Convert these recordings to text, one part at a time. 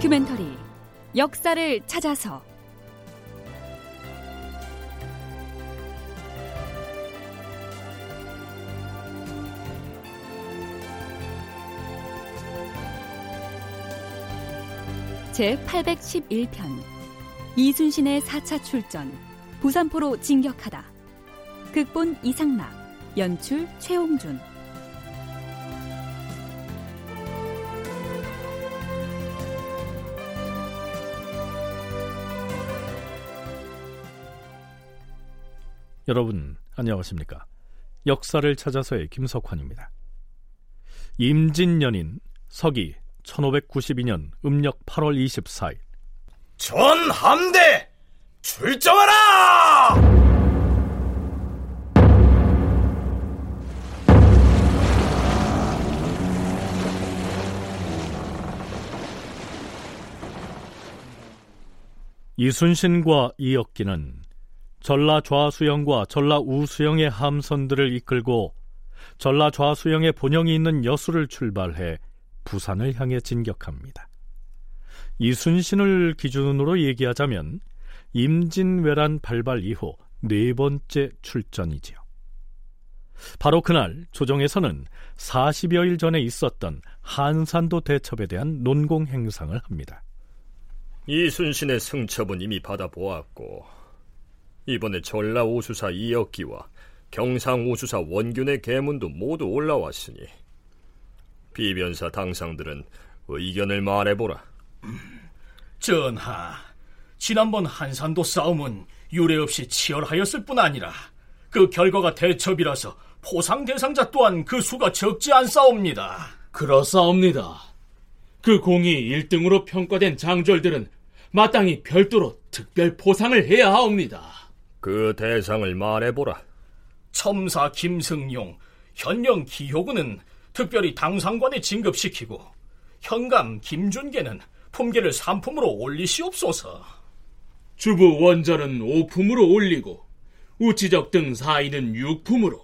다큐멘터리 역사를 찾아서. 제 811편 이순신의 4차 출전 부산포로 진격하다. 극본 이상락 연출 최홍준 여러분 안녕하십니까? 역사를 찾아서의 김석환입니다. 임진년인 서기 1592년 음력 8월 24일 전 함대 출정하라! 이순신과 이혁기는 전라 좌수영과 전라 우수영의 함선들을 이끌고 전라 좌수영의 본영이 있는 여수를 출발해 부산을 향해 진격합니다. 이순신을 기준으로 얘기하자면 임진왜란 발발 이후 네 번째 출전이지요. 바로 그날 조정에서는 40여일 전에 있었던 한산도 대첩에 대한 논공 행상을 합니다. 이순신의 승첩은 이미 받아보았고 이번에 전라 우수사 이역기와 경상 우수사 원균의 계문도 모두 올라왔으니 비변사 당상들은 의견을 말해보라. 전하, 지난번 한산도 싸움은 유례 없이 치열하였을 뿐 아니라 그 결과가 대첩이라서 포상 대상자 또한 그 수가 적지 않사옵니다. 그렇사옵니다. 그 공이 1등으로 평가된 장졸들은 마땅히 별도로 특별 포상을 해야 하옵니다. 그 대상을 말해보라. 첨사 김승용, 현령 기효군은 특별히 당상관에 진급시키고 현감 김준계는 품계를 삼품으로 올리시옵소서. 주부 원절은 오품으로 올리고 우치적 등 4인은 6품으로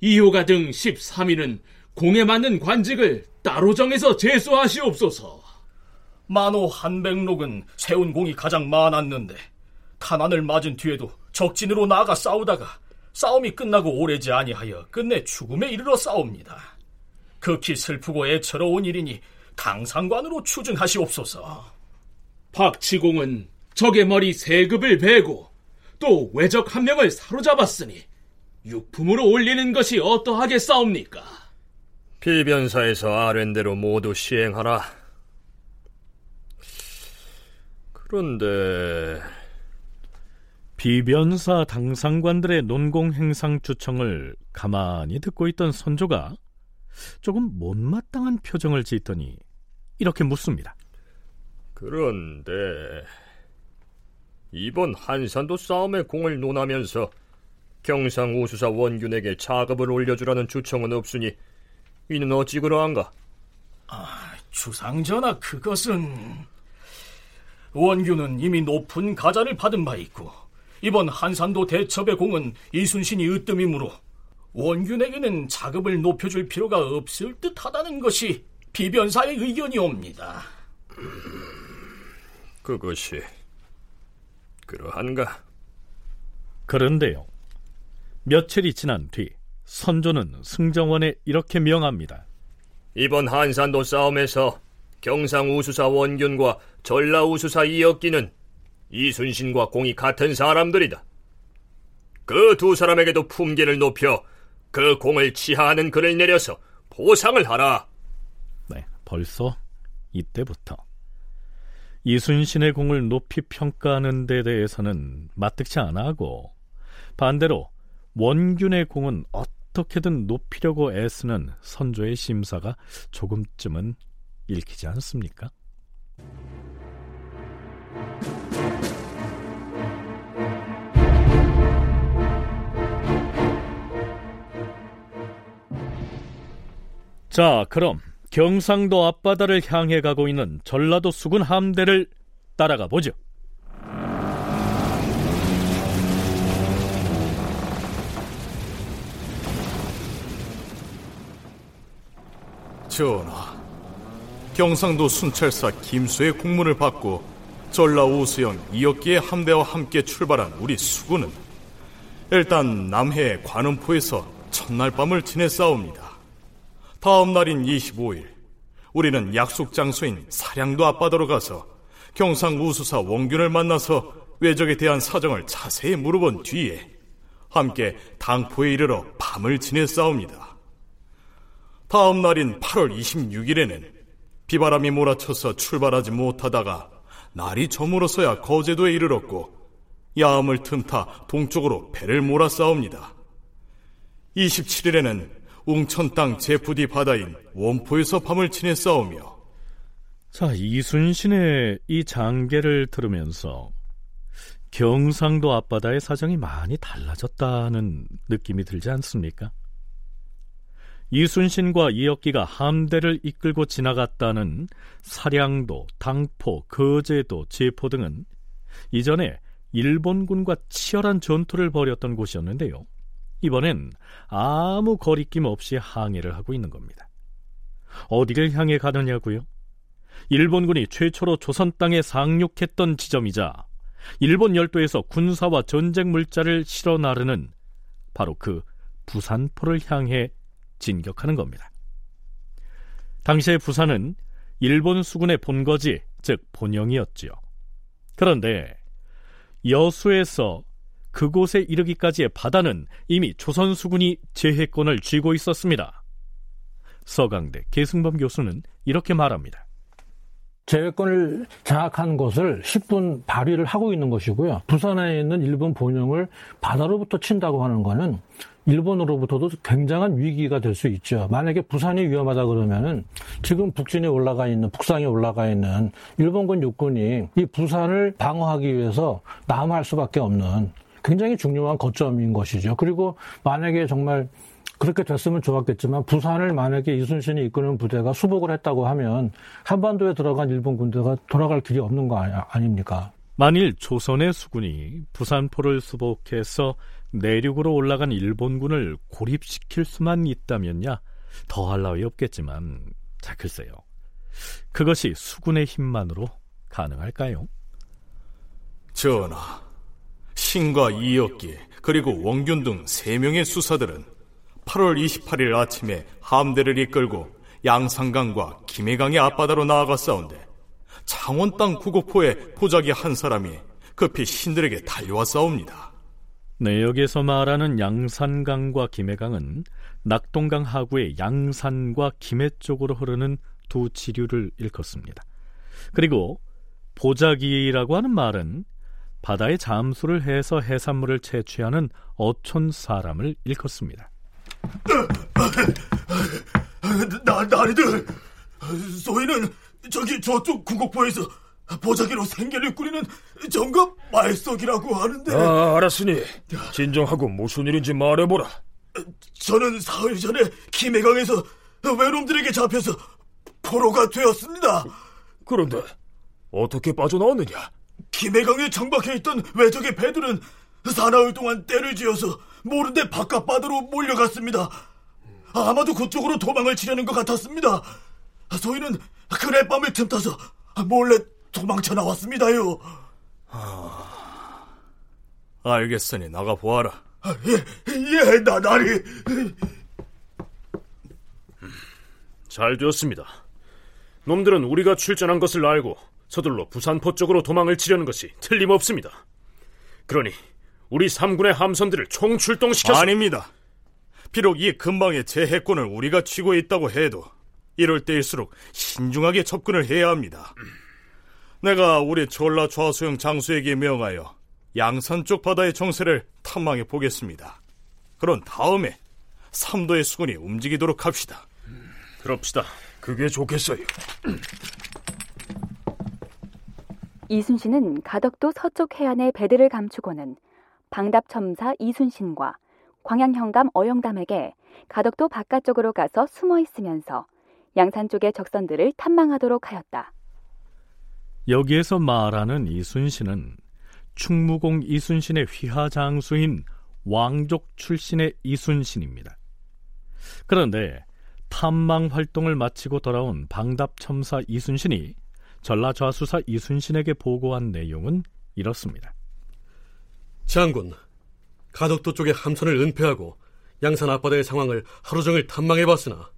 이호가 등 13인은 공에 맞는 관직을 따로 정해서 제수하시옵소서. 만호 한백록은 세운 공이 가장 많았는데 탄환을 맞은 뒤에도 적진으로 나아가 싸우다가 싸움이 끝나고 오래지 아니하여 끝내 죽음에 이르러 싸웁니다. 극히 슬프고 애처로운 일이니 당상관으로 추증하시옵소서. 박치공은 적의 머리 세급을 베고 또 외적 한 명을 사로잡았으니 육품으로 올리는 것이 어떠하겠사옵니까? 비변사에서 아랜대로 모두 시행하라. 그런데 비변사 당상관들의 논공 행상 주청을 가만히 듣고 있던 선조가 조금 못마땅한 표정을 짓더니 이렇게 묻습니다. 그런데 이번 한산도 싸움의 공을 논하면서 경상 우수사 원균에게 자급을 올려주라는 주청은 없으니 이는 어찌 그러한가? 아, 주상전하 그것은 원균은 이미 높은 가자를 받은 바 있고 이번 한산도 대첩의 공은 이순신이 으뜸이므로 원균에게는 자급을 높여줄 필요가 없을 듯하다는 것이 비변사의 의견이옵니다. 그것이 그러한가? 그런데요. 며칠이 지난 뒤 선조는 승정원에 이렇게 명합니다. 이번 한산도 싸움에서 경상 우수사 원균과 전라 우수사 이역기는 이순신과 공이 같은 사람들이다. 그 두 사람에게도 품계를 높여 그 공을 치하하는 글을 내려서 보상을 하라. 네, 벌써 이때부터 이순신의 공을 높이 평가하는 데 대해서는 마뜩치 않아 하고 반대로 원균의 공은 어떻게든 높이려고 애쓰는 선조의 심사가 조금쯤은 읽히지 않습니까? 자, 그럼 경상도 앞바다를 향해 가고 있는 전라도 수군 함대를 따라가 보죠. 전하, 경상도 순찰사 김수의 국문을 받고 전라 우수영 이역기의 함대와 함께 출발한 우리 수군은 일단 남해 관음포에서 첫날 밤을 지내 싸웁니다. 다음 날인 25일 우리는 약속 장소인 사량도 앞바다로 가서 경상 우수사 원균을 만나서 외적에 대한 사정을 자세히 물어본 뒤에 함께 당포에 이르러 밤을 지내 싸웁니다. 다음 날인 8월 26일에는 비바람이 몰아쳐서 출발하지 못하다가 날이 저물어서야 거제도에 이르렀고 야암을 틈타 동쪽으로 배를 몰아 싸웁니다. 27일에는 웅천 땅 제푸디 바다인 원포에서 밤을 지내 싸우며 자, 이순신의 이 장계를 들으면서 경상도 앞바다의 사정이 많이 달라졌다는 느낌이 들지 않습니까? 이순신과 이역기가 함대를 이끌고 지나갔다는 사량도, 당포, 거제도, 제포 등은 이전에 일본군과 치열한 전투를 벌였던 곳이었는데요. 이번엔 아무 거리낌 없이 항해를 하고 있는 겁니다. 어디를 향해 가느냐고요? 일본군이 최초로 조선 땅에 상륙했던 지점이자 일본 열도에서 군사와 전쟁 물자를 실어 나르는 바로 그 부산포를 향해 진격하는 겁니다. 당시의 부산은 일본 수군의 본거지, 즉 본영이었지요. 그런데 여수에서 그곳에 이르기까지의 바다는 이미 조선 수군이 제해권을 쥐고 있었습니다. 서강대 계승범 교수는 이렇게 말합니다. 제해권을 장악한 것을 10분 발휘를 하고 있는 것이고요. 부산에 있는 일본 본영을 바다로부터 친다고 하는 것은 일본으로부터도 굉장한 위기가 될 수 있죠. 만약에 부산이 위험하다 그러면은 지금 북진에 올라가 있는 북상에 올라가 있는 일본군 육군이 이 부산을 방어하기 위해서 남할 수밖에 없는 굉장히 중요한 거점인 것이죠. 그리고 만약에 정말 그렇게 됐으면 좋았겠지만 부산을 만약에 이순신이 이끄는 부대가 수복을 했다고 하면 한반도에 들어간 일본 군대가 돌아갈 길이 없는 거 아닙니까? 만일 조선의 수군이 부산포를 수복해서 내륙으로 올라간 일본군을 고립시킬 수만 있다면야 더할 나위 없겠지만 자 글쎄요. 그것이 수군의 힘만으로 가능할까요? 전하, 신과 이역기 그리고 원균 등 세 명의 수사들은 8월 28일 아침에 함대를 이끌고 양산강과 김해강의 앞바다로 나아가 싸운데 창원 땅 구곡포에 포자기 한 사람이 급히 신들에게 달려와 싸웁니다. 네, 여기서 말하는 양산강과 김해강은 낙동강 하구의 양산과 김해 쪽으로 흐르는 두 지류를 일컫습니다. 그리고 보자기라고 하는 말은 바다에 잠수를 해서 해산물을 채취하는 어촌 사람을 일컫습니다. 나, 나리들, 소희는 저기 저쪽 구곡포에서 보자기로 생계를 꾸리는 정급 말석이라고 하는데. 아 알았으니 진정하고 무슨 일인지 말해보라. 저는 사흘 전에 김해강에서 외놈들에게 잡혀서 포로가 되었습니다. 그런데 어떻게 빠져나왔느냐? 김해강에 정박해 있던 외적의 배들은 사나흘 동안 때를 지어서 모른데 바깥 바다로 몰려갔습니다 아마도 그쪽으로 도망을 치려는 것 같았습니다 소희는 그날 밤을 틈타서 몰래 도망쳐 나왔습니다요. 아, 알겠으니 나가 보아라. 아, 예, 예, 나나리. 잘 되었습니다. 놈들은 우리가 출전한 것을 알고 서둘러 부산포 쪽으로 도망을 치려는 것이 틀림없습니다. 그러니 우리 삼군의 함선들을 총출동시켜서 아닙니다. 비록 이 근방의 제해권을 우리가 쥐고 있다고 해도 이럴 때일수록 신중하게 접근을 해야 합니다. 내가 우리 전라 좌수영 장수에게 명하여 양산 쪽 바다의 정세를 탐망해 보겠습니다. 그런 다음에 삼도의 수군이 움직이도록 합시다. 그럽시다. 그게 좋겠어요. 이순신은 가덕도 서쪽 해안에 배들을 감추고는 방답첨사 이순신과 광양현감 어영담에게 가덕도 바깥쪽으로 가서 숨어 있으면서 양산 쪽의 적선들을 탐망하도록 하였다. 여기에서 말하는 이순신은 충무공 이순신의 휘하 장수인 왕족 출신의 이순신입니다. 그런데 탐망 활동을 마치고 돌아온 방답첨사 이순신이 전라좌수사 이순신에게 보고한 내용은 이렇습니다. 장군, 가덕도 쪽의 함선을 은폐하고 양산 앞바다의 상황을 하루 종일 탐망해봤으나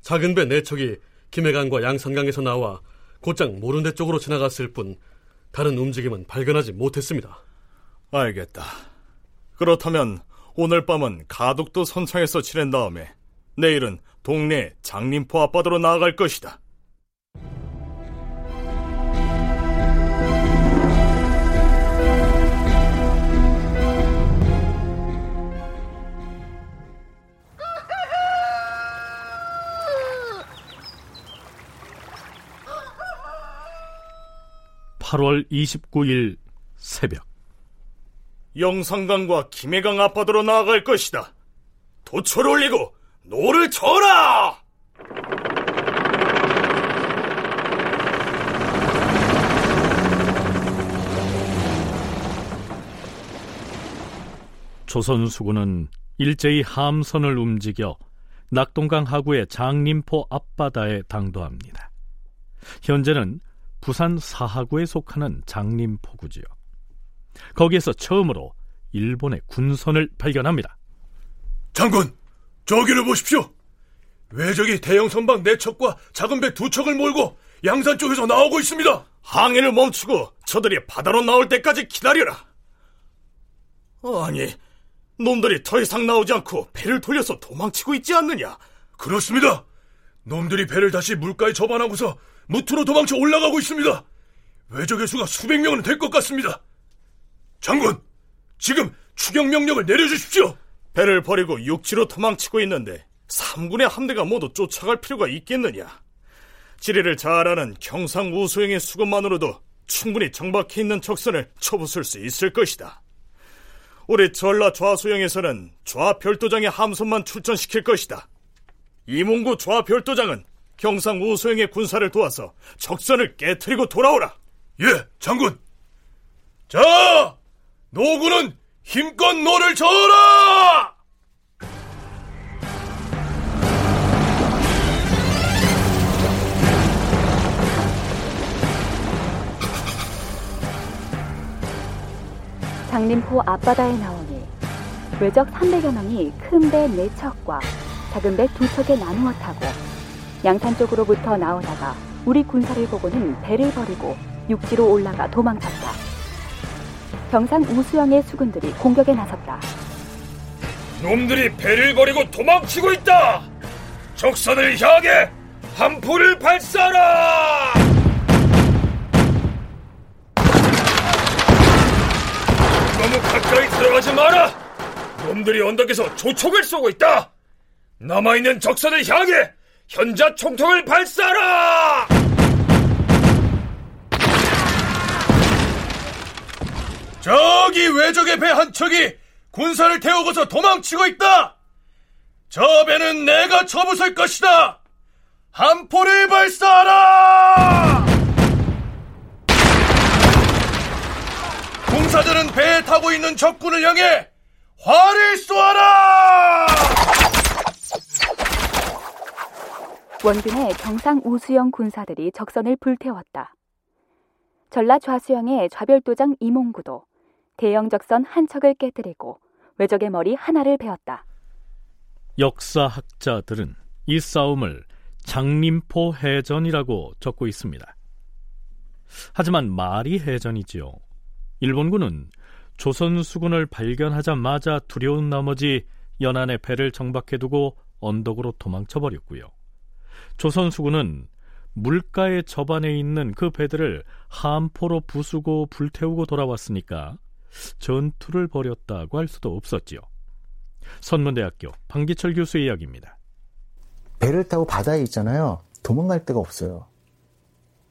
작은 배 네척이 김해강과 양산강에서 나와 곧장 모른데 쪽으로 지나갔을 뿐 다른 움직임은 발견하지 못했습니다. 알겠다. 그렇다면 오늘 밤은 가덕도 선창에서 지낸 다음에 내일은 동네 장림포 앞바다로 나아갈 것이다. 8월 29일 새벽 영산강과 김해강 앞바다로 나아갈 것이다. 돛을 올리고 노를 쳐라! 조선 수군은 일제히 함선을 움직여 낙동강 하구의 장림포 앞바다에 당도합니다. 현재는 부산 사하구에 속하는 장림포구지요. 거기에서 처음으로 일본의 군선을 발견합니다. 장군, 저기를 보십시오. 외적이 대형 선박 네 척과 작은 배 두 척을 몰고 양산 쪽에서 나오고 있습니다. 항해를 멈추고 저들이 바다로 나올 때까지 기다려라. 아니, 놈들이 더 이상 나오지 않고 배를 돌려서 도망치고 있지 않느냐? 그렇습니다. 놈들이 배를 다시 물가에 접안하고서 무트로 도망쳐 올라가고 있습니다. 외적의 수가 수백 명은 될 것 같습니다. 장군, 지금 추격 명령을 내려주십시오. 배를 버리고 육지로 도망치고 있는데 3군의 함대가 모두 쫓아갈 필요가 있겠느냐? 지리를 잘 아는 경상 우수행의 수급만으로도 충분히 정박해 있는 적선을 쳐부술 수 있을 것이다. 우리 전라 좌수영에서는 좌별도장의 함선만 출전시킬 것이다. 이몽구 좌별도장은 경상 우수영의 군사를 도와서 적선을 깨뜨리고 돌아오라. 예, 장군. 자, 노군은 힘껏 노를 저어라! 장림포 앞바다에 나오니 외적 300여 명이 큰 배 4척과 작은 배 2척에 나누어 타고 양산 쪽으로부터 나오다가 우리 군사를 보고는 배를 버리고 육지로 올라가 도망쳤다. 경상 우수영의 수군들이 공격에 나섰다. 놈들이 배를 버리고 도망치고 있다! 적선을 향해 함포를 발사하라! 너무 가까이 들어가지 마라! 놈들이 언덕에서 조총을 쏘고 있다! 남아있는 적선을 향해 현자 총통을 발사하라! 저기 외적의 배 한 척이 군사를 태우고서 도망치고 있다! 저 배는 내가 쳐부술 것이다! 함포를 발사하라! 공사들은 배에 타고 있는 적군을 향해 활을 쏘아라! 원균의 경상 우수영 군사들이 적선을 불태웠다. 전라 좌수영의 좌별도장 이몽구도 대형 적선 한 척을 깨뜨리고 외적의 머리 하나를 베었다. 역사학자들은 이 싸움을 장림포 해전이라고 적고 있습니다. 하지만 말이 해전이지요. 일본군은 조선 수군을 발견하자마자 두려운 나머지 연안에 배를 정박해두고 언덕으로 도망쳐 버렸고요. 조선 수군은 물가의 접안에 있는 그 배들을 함포로 부수고 불태우고 돌아왔으니까 전투를 벌였다고 할 수도 없었지요. 선문대학교 방기철 교수의 이야기입니다. 배를 타고 바다에 있잖아요. 도망갈 데가 없어요.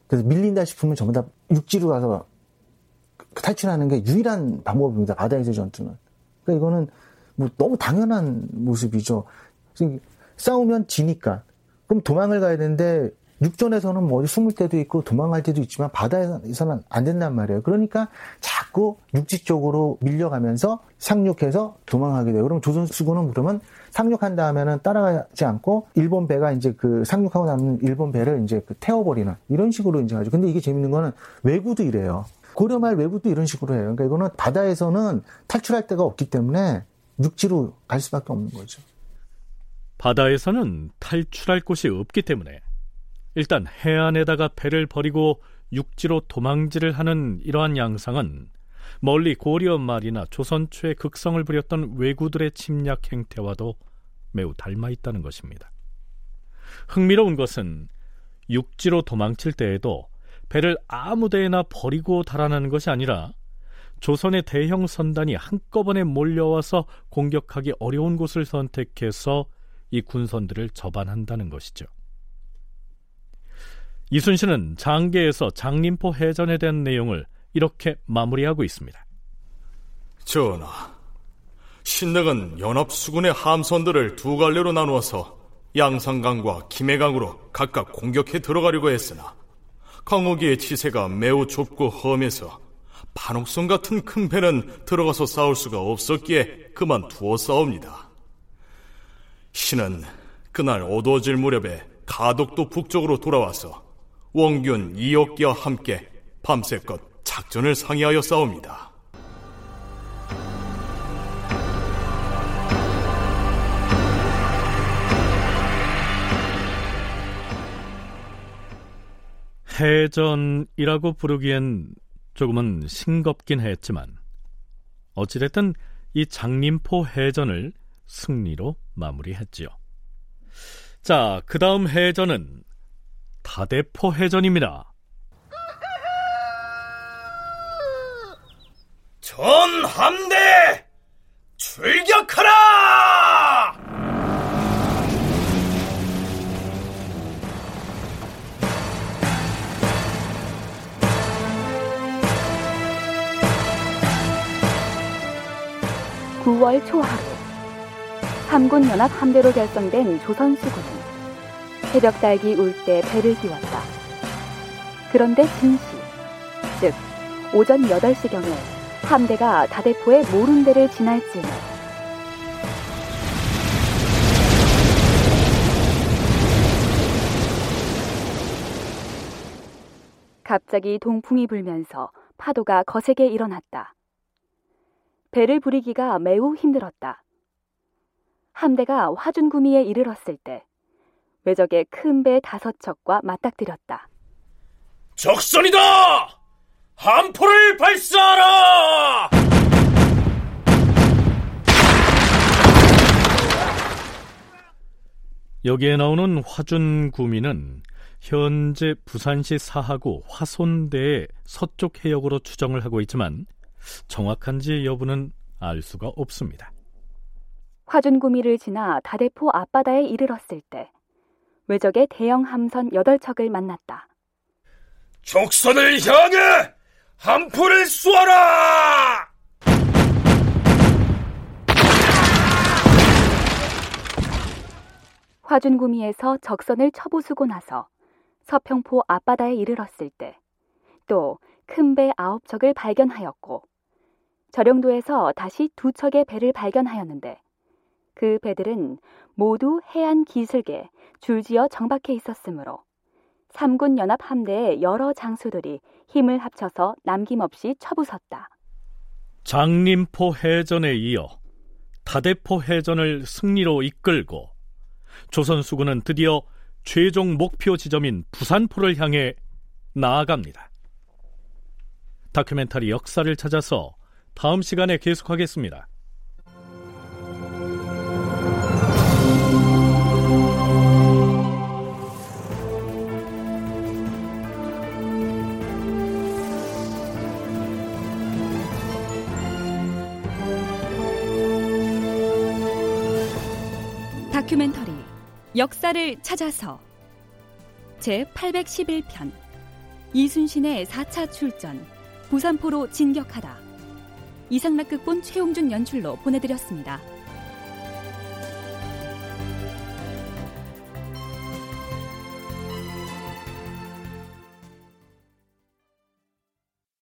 그래서 밀린다 싶으면 전부 다 육지로 가서 탈출하는 게 유일한 방법입니다. 바다에서 전투는. 그러니까 이거는 뭐 너무 당연한 모습이죠. 싸우면 지니까. 그럼 도망을 가야 되는데 육전에서는 뭐 숨을 때도 있고 도망갈 때도 있지만 바다에서는 안 된단 말이에요. 그러니까 자꾸 육지 쪽으로 밀려가면서 상륙해서 도망하게 돼요. 그럼 조선 수군은 그러면 상륙한 다음에는 따라가지 않고 일본 배가 이제 그 상륙하고 남은 일본 배를 이제 그 태워버리는 이런 식으로 이제 하죠. 근데 이게 재밌는 거는 외구도 이래요. 고려말 외구도 이런 식으로 해요. 그러니까 이거는 바다에서는 탈출할 데가 없기 때문에 육지로 갈 수밖에 없는 거죠. 바다에서는 탈출할 곳이 없기 때문에 일단 해안에다가 배를 버리고 육지로 도망질을 하는 이러한 양상은 멀리 고려 말이나 조선 초의 극성을 부렸던 왜구들의 침략 행태와도 매우 닮아 있다는 것입니다. 흥미로운 것은 육지로 도망칠 때에도 배를 아무 데에나 버리고 달아나는 것이 아니라 조선의 대형 선단이 한꺼번에 몰려와서 공격하기 어려운 곳을 선택해서 이 군선들을 접안한다는 것이죠. 이순신은 장계에서 장림포 해전에 대한 내용을 이렇게 마무리하고 있습니다. 전하, 신릉은 연합수군의 함선들을 두 갈래로 나누어서 양산강과 김해강으로 각각 공격해 들어가려고 했으나 강호기의 치세가 매우 좁고 험해서 반옥성 같은 큰 배는 들어가서 싸울 수가 없었기에 그만 두어 싸웁니다. 신은 그날 어두워질 무렵에 가덕도 북쪽으로 돌아와서 원균 이옥기와 함께 밤새껏 작전을 상의하여 싸웁니다. 해전이라고 부르기엔 조금은 싱겁긴 했지만 어찌됐든 이 장림포 해전을 승리로 마무리했지요. 자, 그 다음 해전은 다대포 해전입니다. 전 함대 출격하라! 9월 초하루 삼군연합 함대로 결성된 조선수군은 새벽 달기 울 때 배를 띄웠다. 그런데 증시, 즉 오전 8시경에 함대가 다대포의 모룬대를 지날 즈음에 갑자기 동풍이 불면서 파도가 거세게 일어났다. 배를 부리기가 매우 힘들었다. 함대가 화준구미에 이르렀을 때 외적의 큰 배 다섯 척과 맞닥뜨렸다. 적선이다! 함포를 발사하라! 여기에 나오는 화준구미는 현재 부산시 사하구 화손대의 서쪽 해역으로 추정을 하고 있지만 정확한지 여부는 알 수가 없습니다. 화준구미를 지나 다대포 앞바다에 이르렀을 때 외적의 대형 함선 8척을 만났다. 적선을 향해 함포를 쏘아라! 화준구미에서 적선을 쳐부수고 나서 서평포 앞바다에 이르렀을 때 또 큰배 아홉 척을 발견하였고 저령도에서 다시 두 척의 배를 발견하였는데 그 배들은 모두 해안 기슭에 줄지어 정박해 있었으므로 삼군 연합 함대의 여러 장수들이 힘을 합쳐서 남김없이 쳐부섰다. 장림포 해전에 이어 다대포 해전을 승리로 이끌고 조선 수군은 드디어 최종 목표 지점인 부산포를 향해 나아갑니다. 다큐멘터리 역사를 찾아서 다음 시간에 계속하겠습니다. 역사를 찾아서 제 811편 이순신의 4차 출전 부산포로 진격하다 이상락극본 최용준 연출로 보내드렸습니다.